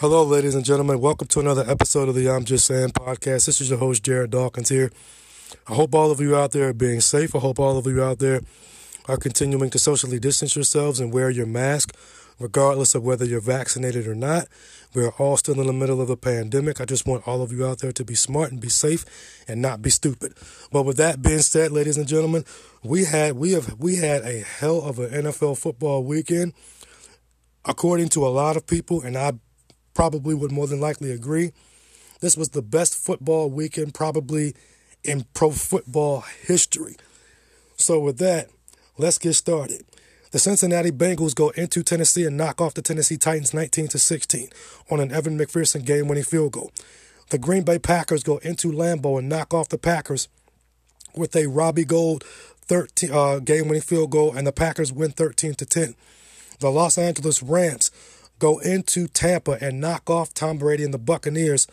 Hello, ladies and gentlemen. Welcome to another episode of the I'm Just Saying podcast. This is your host, Jared Dawkins here. I hope all of you out there are being safe. I hope all of you out there are continuing to socially distance yourselves and wear your mask, regardless of whether you're vaccinated or not. We're all still in the middle of a pandemic. I just want all of you out there to be smart and be safe and not be stupid. But with that being said, ladies and gentlemen, we had we have we had a hell of an NFL football weekend. According to a lot of people, and I probably would more than likely agree. This was the best football weekend probably in pro football history. So, with that, let's get started. The Cincinnati Bengals go into Tennessee and knock off the Tennessee Titans 19 to 16 on an Evan McPherson game-winning field goal. The Green Bay Packers go into Lambeau and knock off the Packers with a Robbie Gould 13 uh, game-winning field goal, and the Packers win 13 to 10. The Los Angeles Rams go into Tampa and knock off Tom Brady and the Buccaneers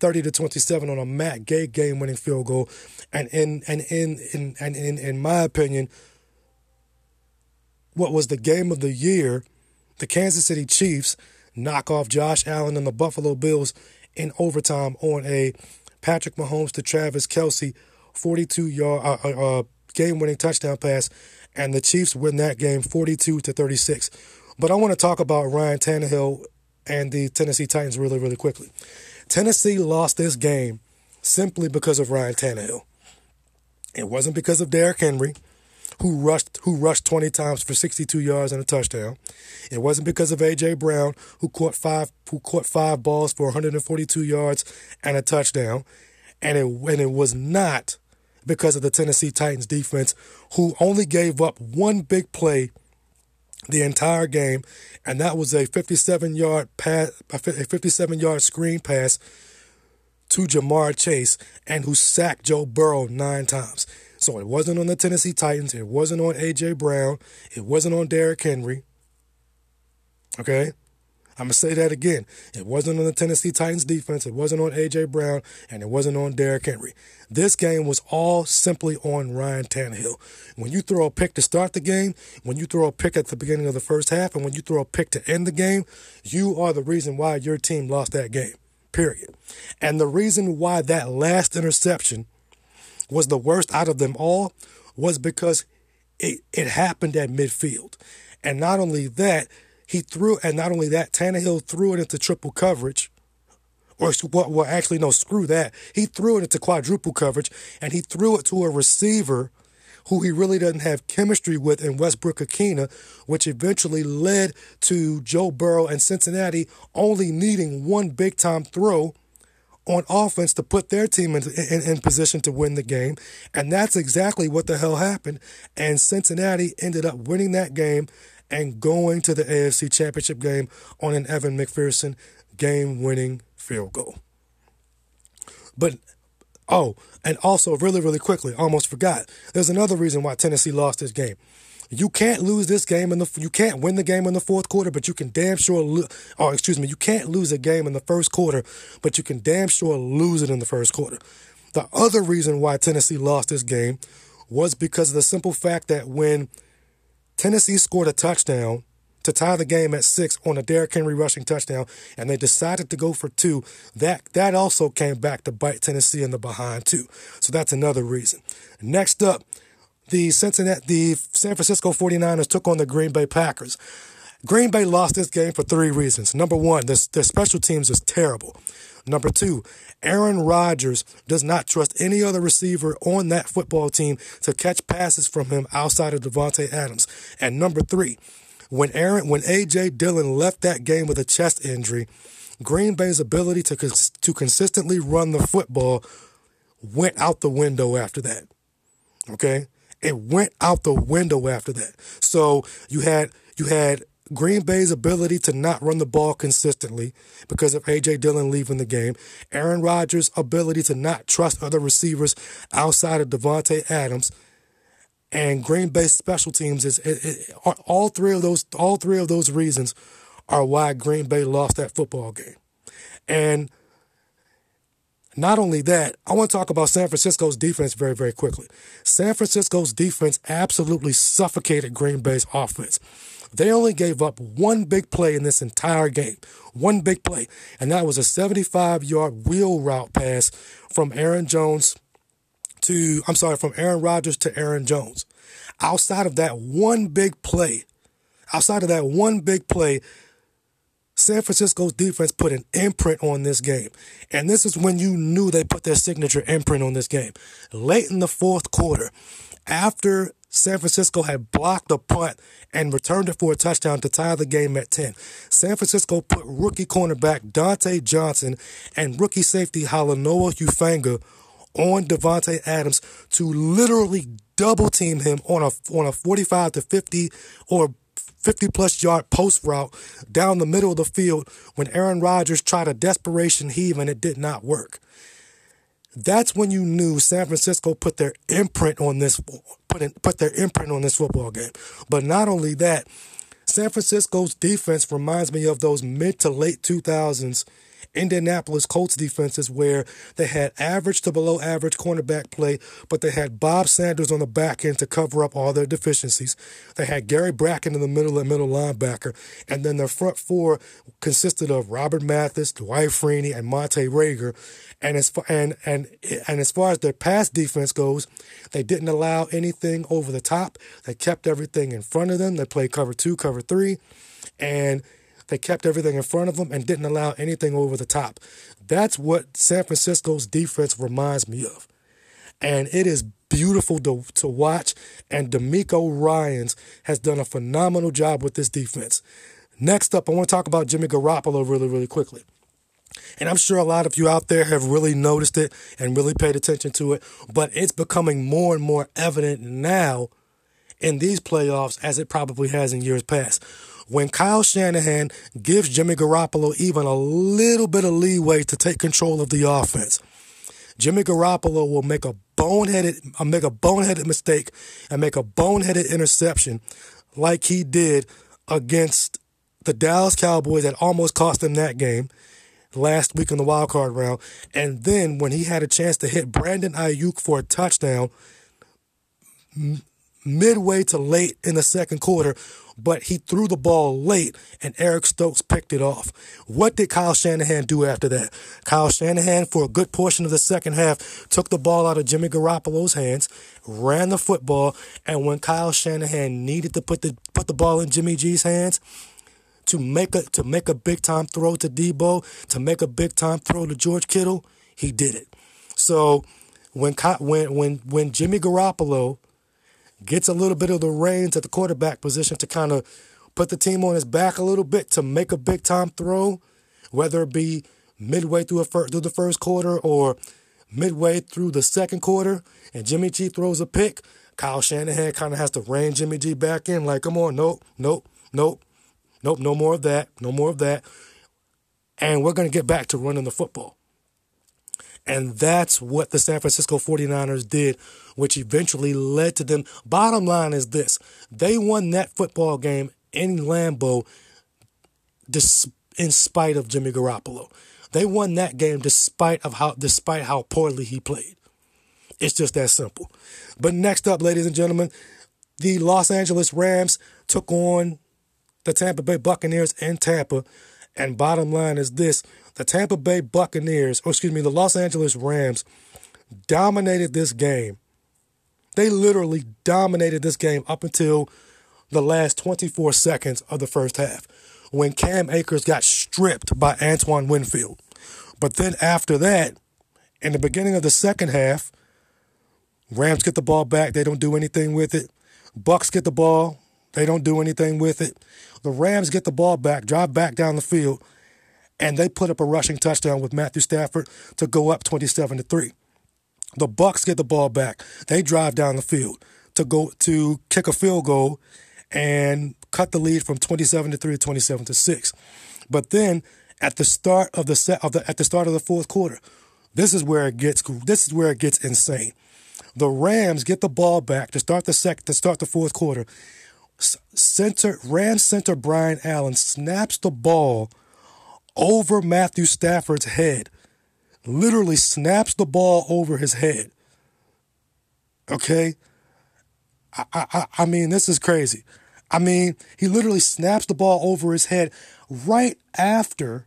30 to 27 on a Matt Gay game winning field goal. And in and in in and in, in my opinion, what was the game of the year, the Kansas City Chiefs knock off Josh Allen and the Buffalo Bills in overtime on a Patrick Mahomes to Travis Kelce 42 yard uh, uh, uh game winning touchdown pass, and the Chiefs win that game 42 to 36. But I want to talk about Ryan Tannehill and the Tennessee Titans really, really quickly. Tennessee lost this game simply because of Ryan Tannehill. It wasn't because of Derrick Henry, who rushed who rushed 20 times for 62 yards and a touchdown. It wasn't because of AJ Brown, who caught five who caught five balls for 142 yards and a touchdown. And it and it was not because of the Tennessee Titans defense, who only gave up one big play the entire game, and that was a 57 yard pass, a 57 yard screen pass to Ja'Marr Chase, and who sacked Joe Burrow nine times. So it wasn't on the Tennessee Titans, it wasn't on AJ Brown, it wasn't on Derrick Henry. Okay, I'm going to say that again. It wasn't on the Tennessee Titans defense, it wasn't on A.J. Brown, and it wasn't on Derrick Henry. This game was all simply on Ryan Tannehill. When you throw a pick to start the game, when you throw a pick at the beginning of the first half, and when you throw a pick to end the game, you are the reason why your team lost that game. Period. And the reason why that last interception was the worst out of them all was because it, it happened at midfield. And not only that, he threw, and not only that, Tannehill threw it into triple coverage. Or, well, actually, no, screw that. He threw it into quadruple coverage, and he threw it to a receiver who he really doesn't have chemistry with in Westbrook-Ikhine, which eventually led to Joe Burrow and Cincinnati only needing one big time throw on offense to put their team in, in, in, position to win the game. And that's exactly what the hell happened. And Cincinnati ended up winning that game and going to the AFC Championship game on an Evan McPherson game winning field goal. But oh, and also really really quickly, almost forgot. There's another reason why Tennessee lost this game. You can't lose this game in the you can't win the game in the fourth quarter, but you can damn sure lo- oh excuse me, you can't lose a game in the first quarter, but you can damn sure lose it in the first quarter. The other reason why Tennessee lost this game was because of the simple fact that when Tennessee scored a touchdown to tie the game at six on a Derrick Henry rushing touchdown, and they decided to go for two. That that also came back to bite Tennessee in the behind too. So that's another reason. Next up, the Cincinnati the San Francisco 49ers took on the Green Bay Packers. Green Bay lost this game for three reasons. Number one, their, their special teams is terrible. Number two, Aaron Rodgers does not trust any other receiver on that football team to catch passes from him outside of Davante Adams. And number three, when Aaron, when AJ Dillon left that game with a chest injury, Green Bay's ability to to consistently run the football went out the window after that. Okay, it went out the window after that. So you had you had Green Bay's ability to not run the ball consistently because of A.J. Dillon leaving the game, Aaron Rodgers' ability to not trust other receivers outside of Davante Adams, and Green Bay's special teams is it, it, all three of those all three of those reasons are why Green Bay lost that football game. And not only that, I want to talk about San Francisco's defense very, very quickly. San Francisco's defense absolutely suffocated Green Bay's offense. They only gave up one big play in this entire game. One big play. And that was a 75 yard wheel route pass from Aaron Jones to, I'm sorry, from Aaron Rodgers to Aaron Jones. Outside of that one big play, outside of that one big play, San Francisco's defense put an imprint on this game. And this is when you knew they put their signature imprint on this game. Late in the fourth quarter, after San Francisco had blocked the punt and returned it for a touchdown to tie the game at 10. San Francisco put rookie cornerback Dontae Johnson and rookie safety Talanoa Hufanga on Davante Adams to literally double team him on a on a 45 to 50 or 50 plus yard post route down the middle of the field when Aaron Rodgers tried a desperation heave and it did not work. That's when you knew San Francisco put their imprint on this put in, put their imprint on this football game. But not only that, San Francisco's defense reminds me of those mid to late 2000s Indianapolis Colts defenses where they had average to below average cornerback play, but they had Bob Sanders on the back end to cover up all their deficiencies. They had Gary Brackett in the middle and middle linebacker, and then their front four consisted of Robert Mathis, Dwight Freeney, and Montae Reagor. And as far, and and and as far as their pass defense goes, they didn't allow anything over the top. They kept everything in front of them. They played cover two, cover three, and they kept everything in front of them and didn't allow anything over the top. That's what San Francisco's defense reminds me of. And it is beautiful to, to watch. And DeMeco Ryans has done a phenomenal job with this defense. Next up, I want to talk about Jimmy Garoppolo really, really quickly. And I'm sure a lot of you out there have really noticed it and really paid attention to it, but it's becoming more and more evident now in these playoffs as it probably has in years past when Kyle Shanahan gives Jimmy Garoppolo even a little bit of leeway to take control of the offense, Jimmy Garoppolo will make a boneheaded uh, make a boneheaded mistake and make a boneheaded interception like he did against the Dallas Cowboys that almost cost him that game last week in the wild card round. And then when he had a chance to hit Brandon Aiyuk for a touchdown midway to late in the second quarter, but he threw the ball late and Eric Stokes picked it off. What did Kyle Shanahan do after that? Kyle Shanahan, for a good portion of the second half, took the ball out of Jimmy Garoppolo's hands, ran the football, and when Kyle Shanahan needed to put the put the ball in Jimmy G's hands, to make a to make a big time throw to Deebo, to make a big time throw to George Kittle, he did it. So when when when when Jimmy Garoppolo gets a little bit of the reins at the quarterback position to kind of put the team on his back a little bit to make a big time throw, whether it be midway through, fir- through the first quarter or midway through the second quarter, and Jimmy G throws a pick. Kyle Shanahan kind of has to rein Jimmy G back in, like, come on, nope, nope, nope, nope, no more of that, no more of that. And we're going to get back to running the football. And that's what the San Francisco 49ers did, which eventually led to them. Bottom line is this they won that football game in Lambeau in spite of Jimmy Garoppolo. They won that game despite of how despite how poorly he played. It's just that simple. But next up, ladies and gentlemen, the Los Angeles Rams took on the Tampa Bay Buccaneers in Tampa. And bottom line is this the Tampa Bay Buccaneers, or excuse me, the Los Angeles Rams dominated this game. They literally dominated this game up until the last 24 seconds of the first half when Cam Akers got stripped by Antoine Winfield. But then after that, in the beginning of the second half, Rams get the ball back. They don't do anything with it. Bucks get the ball. They don't do anything with it. The Rams get the ball back, drive back down the field, and they put up a rushing touchdown with Matthew Stafford to go up 27 to 3. The Bucks get the ball back. They drive down the field to go to kick a field goal and cut the lead from 27 to 3 to 27 to 6. But then at the start of the set of the at the start of the fourth quarter, this is where it gets this is where it gets insane. The Rams get the ball back to start the sec to start the fourth quarter. Center Rams center Brian Allen snaps the ball over Matthew Stafford's head, literally snaps the ball over his head. Okay? I, I, I mean, this is crazy. I mean, he literally snaps the ball over his head right after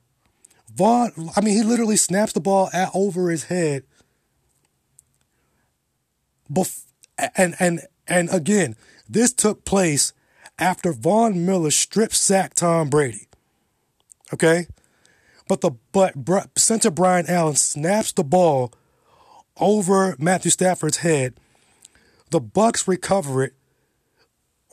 Von. I mean, he literally snaps the ball at, over his head. Bef- and and and again, this took place after Von Miller strip sacked Tom Brady. Okay, but the but center Brian Allen snaps the ball over Matthew Stafford's head. The Bucks recover it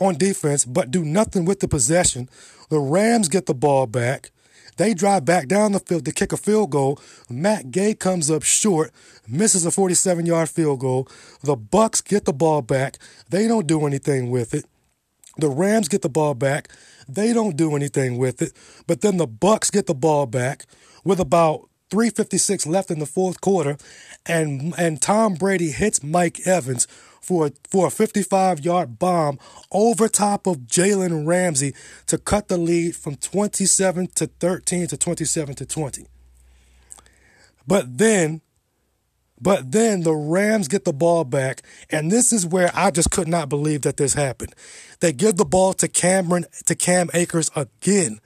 on defense, but do nothing with the possession. The Rams get the ball back. They drive back down the field to kick a field goal. Matt Gay comes up short, misses a 47 yard field goal. The Bucks get the ball back. They don't do anything with it. The Rams get the ball back. They don't do anything with it. But then the Bucks get the ball back with about 356 left in the fourth quarter and and Tom Brady hits Mike Evans for a, for a 55 yard bomb over top of Jalen Ramsey to cut the lead from 27 to 13 to 27 to 20. But then, but then the Rams get the ball back, and this is where I just could not believe that this happened. They give the ball to Cameron to Cam Akers again,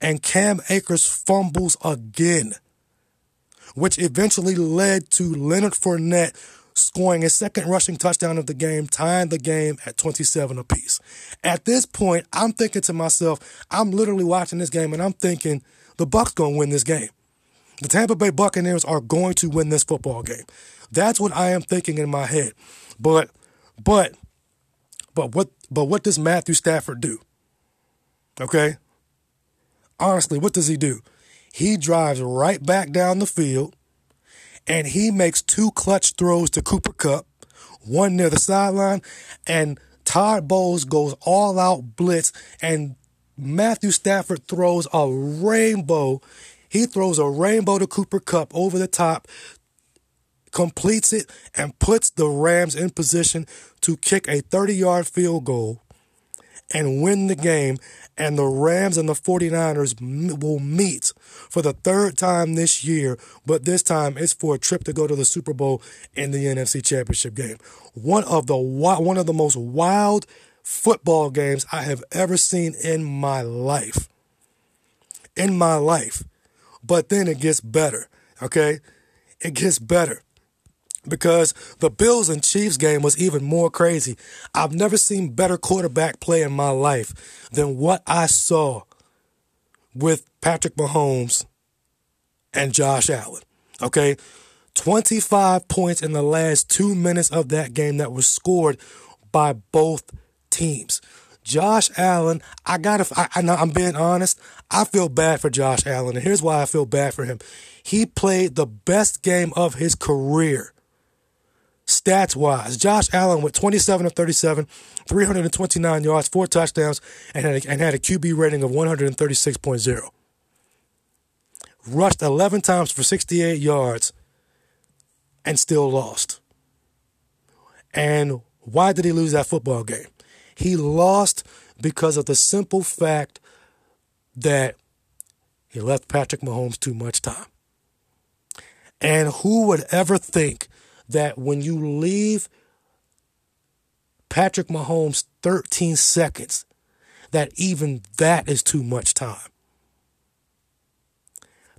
and Cam Akers fumbles again, which eventually led to Leonard Fournette scoring his second rushing touchdown of the game, tying the game at 27 apiece. At this point, I'm thinking to myself, I'm literally watching this game and I'm thinking the Bucks going to win this game. The Tampa Bay Buccaneers are going to win this football game. That's what I am thinking in my head. But but but what but what does Matthew Stafford do? Okay? Honestly, what does he do? He drives right back down the field and he makes two clutch throws to Cooper Kupp, one near the sideline, and Todd Bowles goes all out blitz, and Matthew Stafford throws a rainbow. He throws a rainbow to Cooper Kupp over the top, completes it, and puts the Rams in position to kick a 30 yard field goal and win the game and the Rams and the 49ers will meet for the third time this year, but this time it's for a trip to go to the Super Bowl in the NFC Championship game. One of the one of the most wild football games I have ever seen in my life. In my life. But then it gets better, okay? It gets better because the Bills and Chiefs game was even more crazy. I've never seen better quarterback play in my life than what I saw with Patrick Mahomes and Josh Allen. Okay? 25 points in the last two minutes of that game that was scored by both teams. Josh Allen, I gotta, I, I, am being honest, I feel bad for Josh Allen, and here's why I feel bad for him. He played the best game of his career stats wise. Josh Allen went 27 of 37, 329 yards, four touchdowns, and had a, and had a QB rating of 136.0. Rushed 11 times for 68 yards and still lost. And why did he lose that football game? He lost because of the simple fact that he left Patrick Mahomes too much time. And who would ever think that when you leave Patrick Mahomes 13 seconds, that even that is too much time.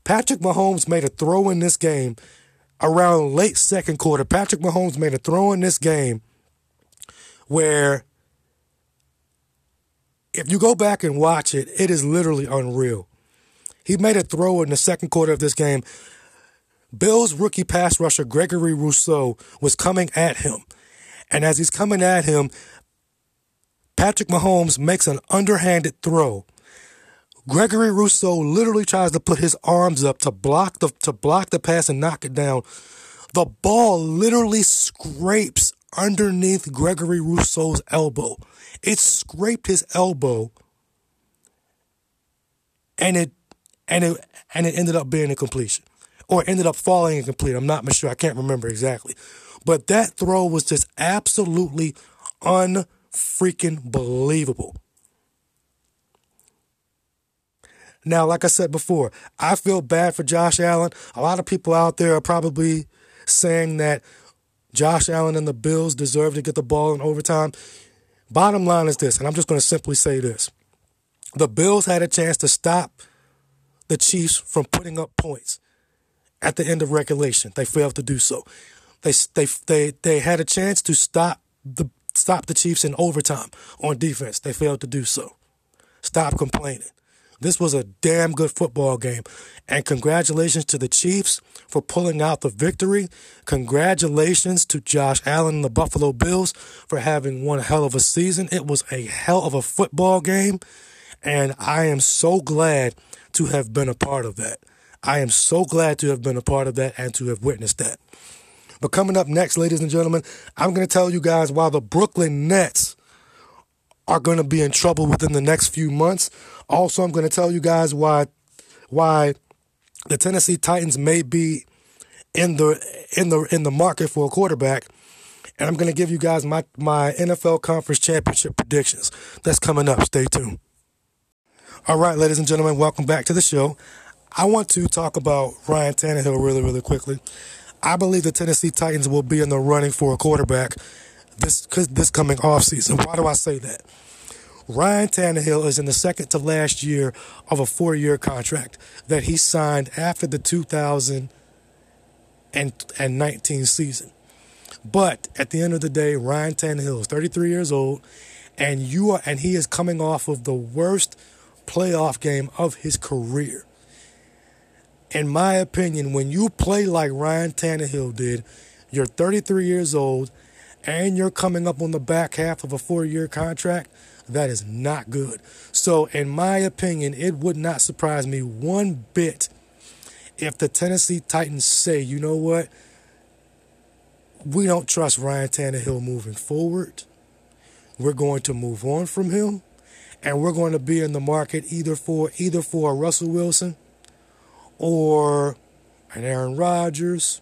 Patrick Mahomes made a throw in this game around late second quarter. Patrick Mahomes made a throw in this game where if you go back and watch it, it is literally unreal. He made a throw in the second quarter of this game Bill's rookie pass rusher, Gregory Rousseau, was coming at him. And as he's coming at him, Patrick Mahomes makes an underhanded throw. Gregory Rousseau literally tries to put his arms up to block the to block the pass and knock it down. The ball literally scrapes underneath Gregory Rousseau's elbow. It scraped his elbow and it and it and it ended up being a completion or ended up falling incomplete. I'm not sure. I can't remember exactly. But that throw was just absolutely unfreaking believable. Now, like I said before, I feel bad for Josh Allen. A lot of people out there are probably saying that Josh Allen and the Bills deserve to get the ball in overtime. Bottom line is this, and I'm just going to simply say this. The Bills had a chance to stop the Chiefs from putting up points at the end of regulation. They failed to do so. They they they they had a chance to stop the stop the Chiefs in overtime on defense. They failed to do so. Stop complaining. This was a damn good football game. And congratulations to the Chiefs for pulling out the victory. Congratulations to Josh Allen and the Buffalo Bills for having one hell of a season. It was a hell of a football game. And I am so glad to have been a part of that. I am so glad to have been a part of that and to have witnessed that. But coming up next, ladies and gentlemen, I'm going to tell you guys why the Brooklyn Nets are going to be in trouble within the next few months. Also, I'm going to tell you guys why why the Tennessee Titans may be in the in the in the market for a quarterback. And I'm going to give you guys my my NFL conference championship predictions. That's coming up. Stay tuned. All right, ladies and gentlemen, welcome back to the show. I want to talk about Ryan Tannehill really, really quickly. I believe the Tennessee Titans will be in the running for a quarterback this this coming off season. Why do I say that? Ryan Tannehill is in the second to last year of a four year contract that he signed after the 2019 season. But at the end of the day, Ryan Tannehill is 33 years old, and you are, and he is coming off of the worst playoff game of his career. In my opinion, when you play like Ryan Tannehill did, you're 33 years old, and you're coming up on the back half of a four year contract that is not good. So, in my opinion, it would not surprise me one bit if the Tennessee Titans say, you know what, we don't trust Ryan Tannehill moving forward. We're going to move on from him, and we're going to be in the market either for either for Russell Wilson or an Aaron Rodgers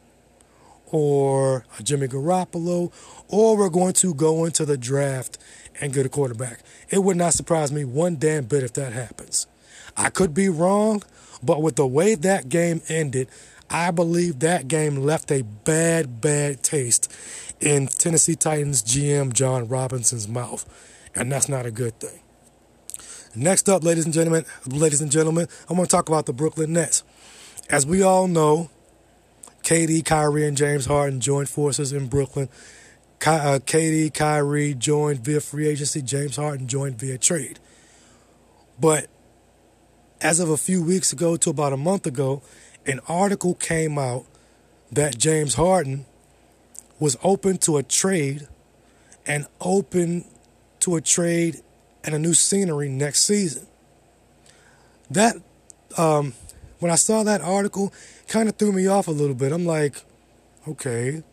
or a Jimmy Garoppolo, or we're going to go into the draft and get a quarterback. It would not surprise me one damn bit if that happens. I could be wrong, but with the way that game ended, I believe that game left a bad, bad taste in Tennessee Titans GM Jon Robinson's mouth, and that's not a good thing. Next up, ladies and gentlemen, ladies and gentlemen, I'm going to talk about the Brooklyn Nets. As we all know, KD, Kyrie, and James Harden joined forces in Brooklyn Ky- uh, KD, Kyrie joined via free agency. James Harden joined via trade. But as of a few weeks ago to about a month ago, an article came out that James Harden was open to a trade and open to a trade and a new scenery next season. That, um, when I saw that article, kind of threw me off a little bit. I'm like, okay,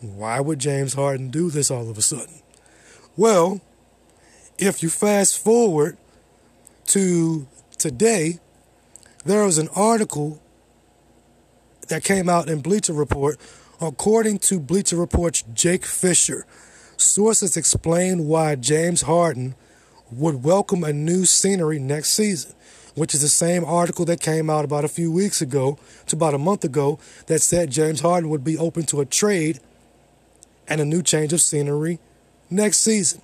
why would James Harden do this all of a sudden? Well, if you fast forward to today, there was an article that came out in Bleacher Report. According to Bleacher Report's Jake Fisher, sources explain why James Harden would welcome a new scenery next season, which is the same article that came out about a few weeks ago to about a month ago that said James Harden would be open to a trade and a new change of scenery next season.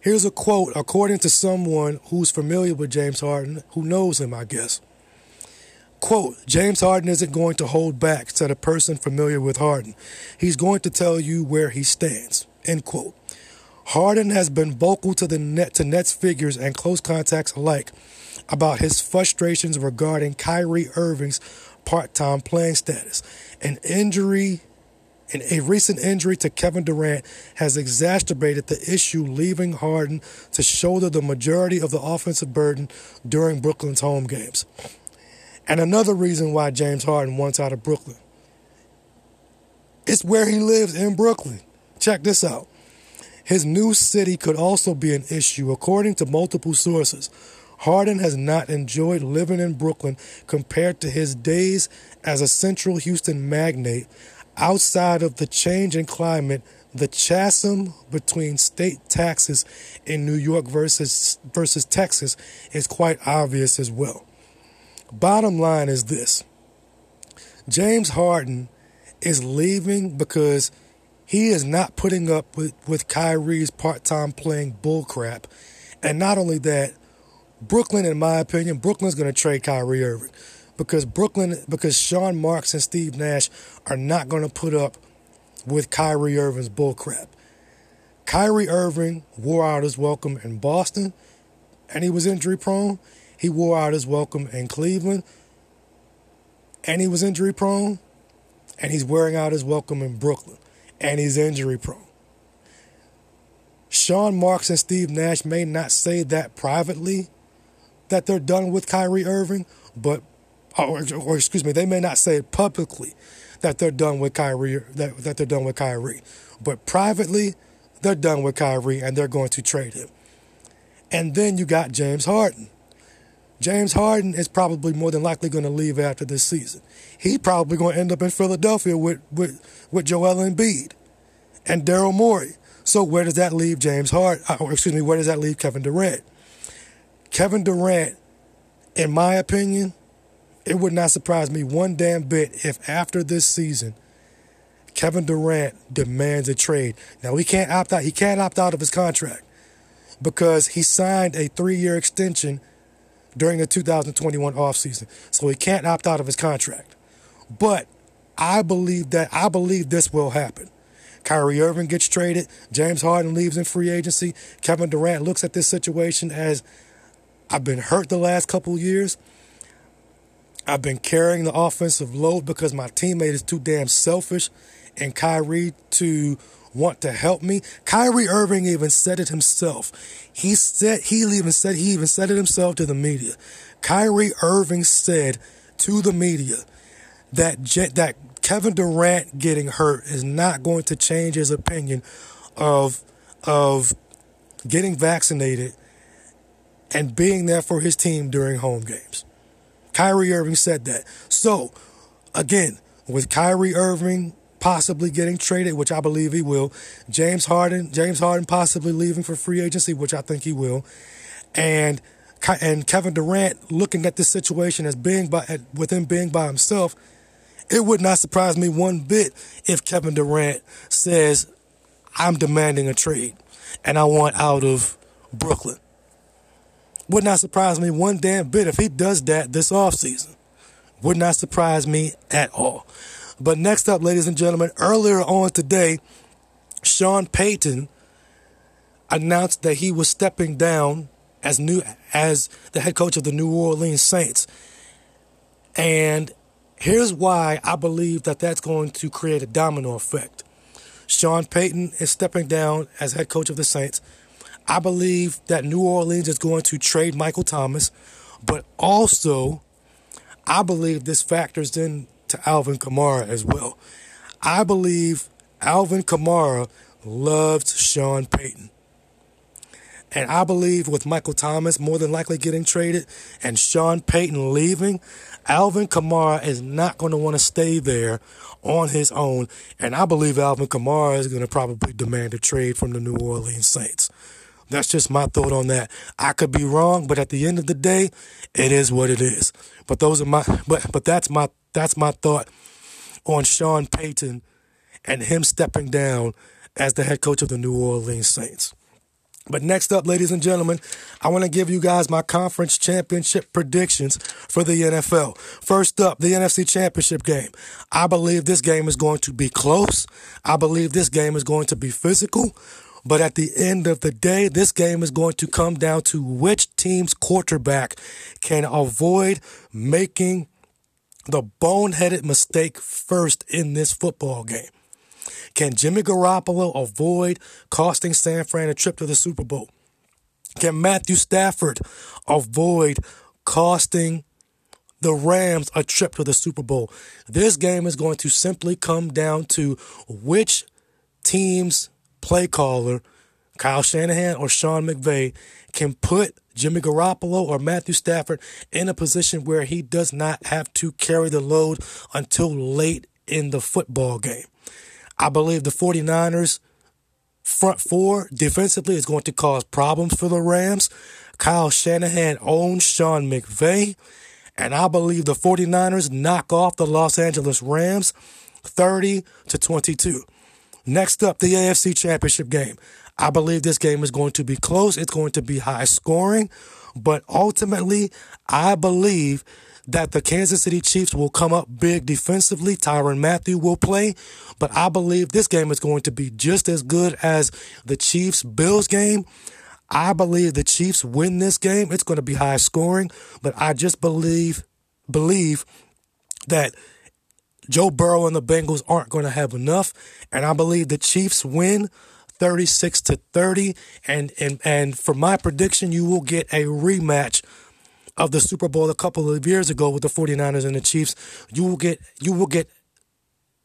Here's a quote according to someone who's familiar with James Harden, who knows him, I guess. Quote, James Harden isn't going to hold back, said a person familiar with Harden. He's going to tell you where he stands. End quote. Harden has been vocal to the net to Nets figures and close contacts alike about his frustrations regarding Kyrie Irving's part-time playing status. An injury and a recent injury to Kevin Durant has exacerbated the issue, leaving Harden to shoulder the majority of the offensive burden during Brooklyn's home games. And another reason why James Harden wants out of Brooklyn. It's where he lives in Brooklyn. Check this out. His new city could also be an issue, according to multiple sources. Harden has not enjoyed living in Brooklyn compared to his days as a central Houston magnate outside of the change in climate, the chasm between state taxes in New York versus versus Texas is quite obvious as well. Bottom line is this. James Harden is leaving because he is not putting up with, with Kyrie's part time playing bullcrap. And not only that, Brooklyn, in my opinion, Brooklyn's going to trade Kyrie Irving because Brooklyn, because Sean Marks and Steve Nash are not going to put up with Kyrie Irving's bullcrap. Kyrie Irving wore out his welcome in Boston, and he was injury prone. He wore out his welcome in Cleveland, and he was injury prone. And he's wearing out his welcome in Brooklyn, and he's injury prone. Sean Marks and Steve Nash may not say that privately, that they're done with Kyrie Irving, but or, or, excuse me, they may not say it publicly that they're done with Kyrie that, that they're done with Kyrie. But privately, they're done with Kyrie and they're going to trade him. And then you got James Harden. James Harden is probably more than likely going to leave after this season. He's probably going to end up in Philadelphia with, with, with Joel Embiid and Daryl Morey. So where does that leave James Harden? Uh, or excuse me, where does that leave Kevin Durant? Kevin Durant, in my opinion, it would not surprise me one damn bit if after this season, Kevin Durant demands a trade. Now he can't opt out. He can't opt out of his contract because he signed a three-year extension during the 2021 offseason. So he can't opt out of his contract. But I believe that I believe this will happen. Kyrie Irving gets traded. James Harden leaves in free agency. Kevin Durant looks at this situation as I've been hurt the last couple years. I've been carrying the offensive load because my teammate is too damn selfish and Kyrie to want to help me. Kyrie Irving even said it himself. He said he even said he even said it himself to the media. Kyrie Irving said to the media that that Kevin Durant getting hurt is not going to change his opinion of of getting vaccinated and being there for his team during home games. Kyrie Irving said that. So, again, with Kyrie Irving possibly getting traded, which I believe he will, James Harden, James Harden possibly leaving for free agency, which I think he will, and and Kevin Durant looking at this situation as being by with him being by himself, it would not surprise me one bit if Kevin Durant says, "I'm demanding a trade, and I want out of Brooklyn." Would not surprise me one damn bit if he does that this offseason. Would not surprise me at all. But next up, ladies and gentlemen, earlier on today, Sean Payton announced that he was stepping down as new as the head coach of the New Orleans Saints. And here's why I believe that that's going to create a domino effect. Sean Payton is stepping down as head coach of the Saints. I believe that New Orleans is going to trade Michael Thomas, but also I believe this factors in to Alvin Kamara as well. I believe Alvin Kamara loves Sean Payton. And I believe with Michael Thomas more than likely getting traded and Sean Payton leaving, Alvin Kamara is not going to want to stay there on his own. And I believe Alvin Kamara is going to probably demand a trade from the New Orleans Saints. That's just my thought on that. I could be wrong, but at the end of the day, it is what it is. But those are my but but that's my that's my thought on Sean Payton and him stepping down as the head coach of the New Orleans Saints. But next up, ladies and gentlemen, I want to give you guys my conference championship predictions for the NFL. First up, the NFC championship game. I believe this game is going to be close. I believe this game is going to be physical. But at the end of the day, this game is going to come down to which team's quarterback can avoid making the boneheaded mistake first in this football game. Can Jimmy Garoppolo avoid costing San Fran a trip to the Super Bowl? Can Matthew Stafford avoid costing the Rams a trip to the Super Bowl? This game is going to simply come down to which team's play caller, Kyle Shanahan or Sean McVay, can put Jimmy Garoppolo or Matthew Stafford in a position where he does not have to carry the load until late in the football game. I believe the 49ers front four defensively is going to cause problems for the Rams. Kyle Shanahan owns Sean McVay. And I believe the 49ers knock off the Los Angeles Rams 30 to 22. Next up, the AFC Championship game. I believe this game is going to be close. It's going to be high scoring, but ultimately, I believe that the Kansas City Chiefs will come up big defensively. Tyrann Mathieu will play, but I believe this game is going to be just as good as the Chiefs Bills game. I believe the Chiefs win this game. It's going to be high scoring, but I just believe believe that Joe Burrow and the Bengals aren't going to have enough, and I believe the Chiefs win 36 to 30 and and and for my prediction you will get a rematch of the Super Bowl a couple of years ago with the 49ers and the Chiefs. You will get you will get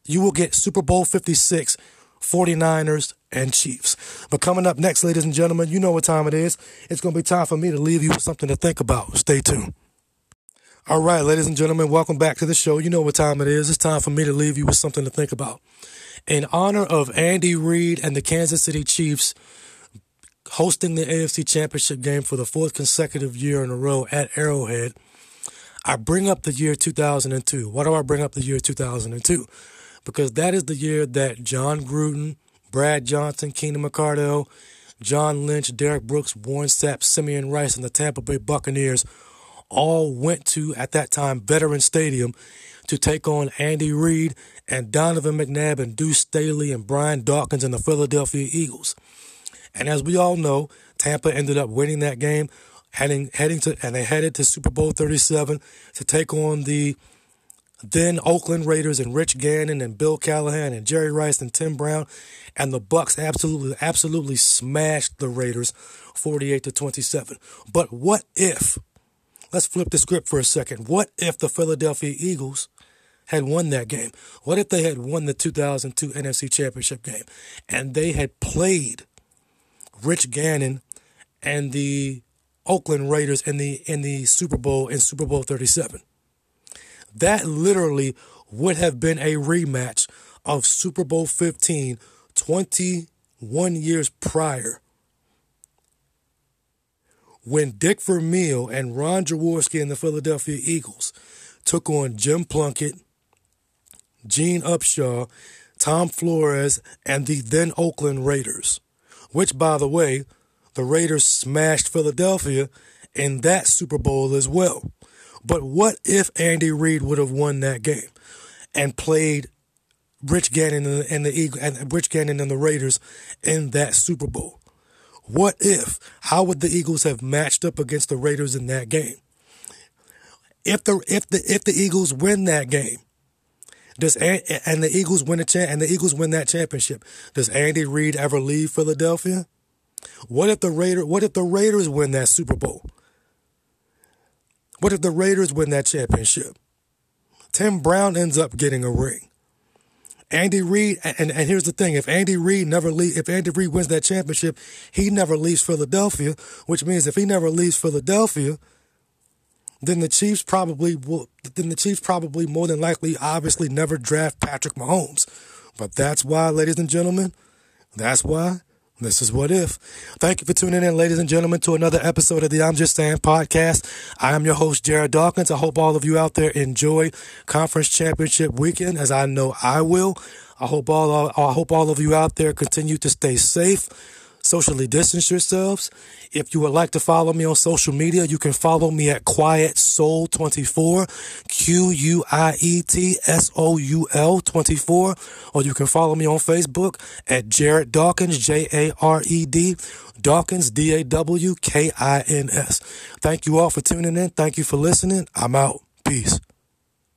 you will get Super Bowl 56 49ers and Chiefs. But coming up next, ladies and gentlemen, you know what time it is. It's going to be time for me to leave you with something to think about. Stay tuned. All right, ladies and gentlemen, welcome back to the show. You know what time it is. It's time for me to leave you with something to think about. In honor of Andy Reid and the Kansas City Chiefs hosting the AFC Championship game for the fourth consecutive year in a row at Arrowhead, I bring up the year 2002. Why do I bring up the year 2002? Because that is the year that Jon Gruden, Brad Johnson, Keenan McCardell, John Lynch, Derrick Brooks, Warren Sapp, Simeon Rice, and the Tampa Bay Buccaneers all went to, at that time, Veteran Stadium to take on Andy Reid and Donovan McNabb and Deuce Staley and Brian Dawkins and the Philadelphia Eagles. And as we all know, Tampa ended up winning that game, heading heading to and they headed to Super Bowl 37 to take on the then Oakland Raiders and Rich Gannon and Bill Callahan and Jerry Rice and Tim Brown and the Bucks absolutely absolutely smashed the Raiders 48 to 27. But what if let's flip the script for a second. What if the Philadelphia Eagles had won that game? What if they had won the 2002 NFC Championship game and they had played Rich Gannon and the Oakland Raiders in the in the Super Bowl in Super Bowl 37. That literally would have been a rematch of Super Bowl 15 21 years prior when Dick Vermeil and Ron Jaworski and the Philadelphia Eagles took on Jim Plunkett, Gene Upshaw, Tom Flores, and the then Oakland Raiders which, by the way, the Raiders smashed Philadelphia in that Super Bowl as well. But what if Andy Reid would have won that game and played Rich Gannon and the Eagle and Rich Gannon and the Raiders in that Super Bowl? What if? How would the Eagles have matched up against the Raiders in that game? If the if the if the Eagles win that game, does and the Eagles win a cha- and the Eagles win that championship? Does Andy Reid ever leave Philadelphia? What if the Raider? What if the Raiders win that Super Bowl? What if the Raiders win that championship? Tim Brown ends up getting a ring. Andy Reid, and, and here's the thing: if Andy Reid never leave, if Andy Reid wins that championship, he never leaves Philadelphia. Which means if he never leaves Philadelphia, then the Chiefs probably will. Then the Chiefs probably more than likely, obviously, never draft Patrick Mahomes. But that's why, ladies and gentlemen, that's why this is what if. Thank you for tuning in, ladies and gentlemen, to another episode of the I'm Just Saying podcast. I am your host, Jared Dawkins. I hope all of you out there enjoy conference championship weekend, as I know I will. I hope all I hope all of you out there continue to stay safe socially distance yourselves. If you would like to follow me on social media, you can follow me at Quiet Soul 24, Q U I E T S O U L 24, or you can follow me on Facebook at Jared Dawkins, J A R E D, Dawkins, D A W K I N S. Thank you all for tuning in. Thank you for listening. I'm out. Peace.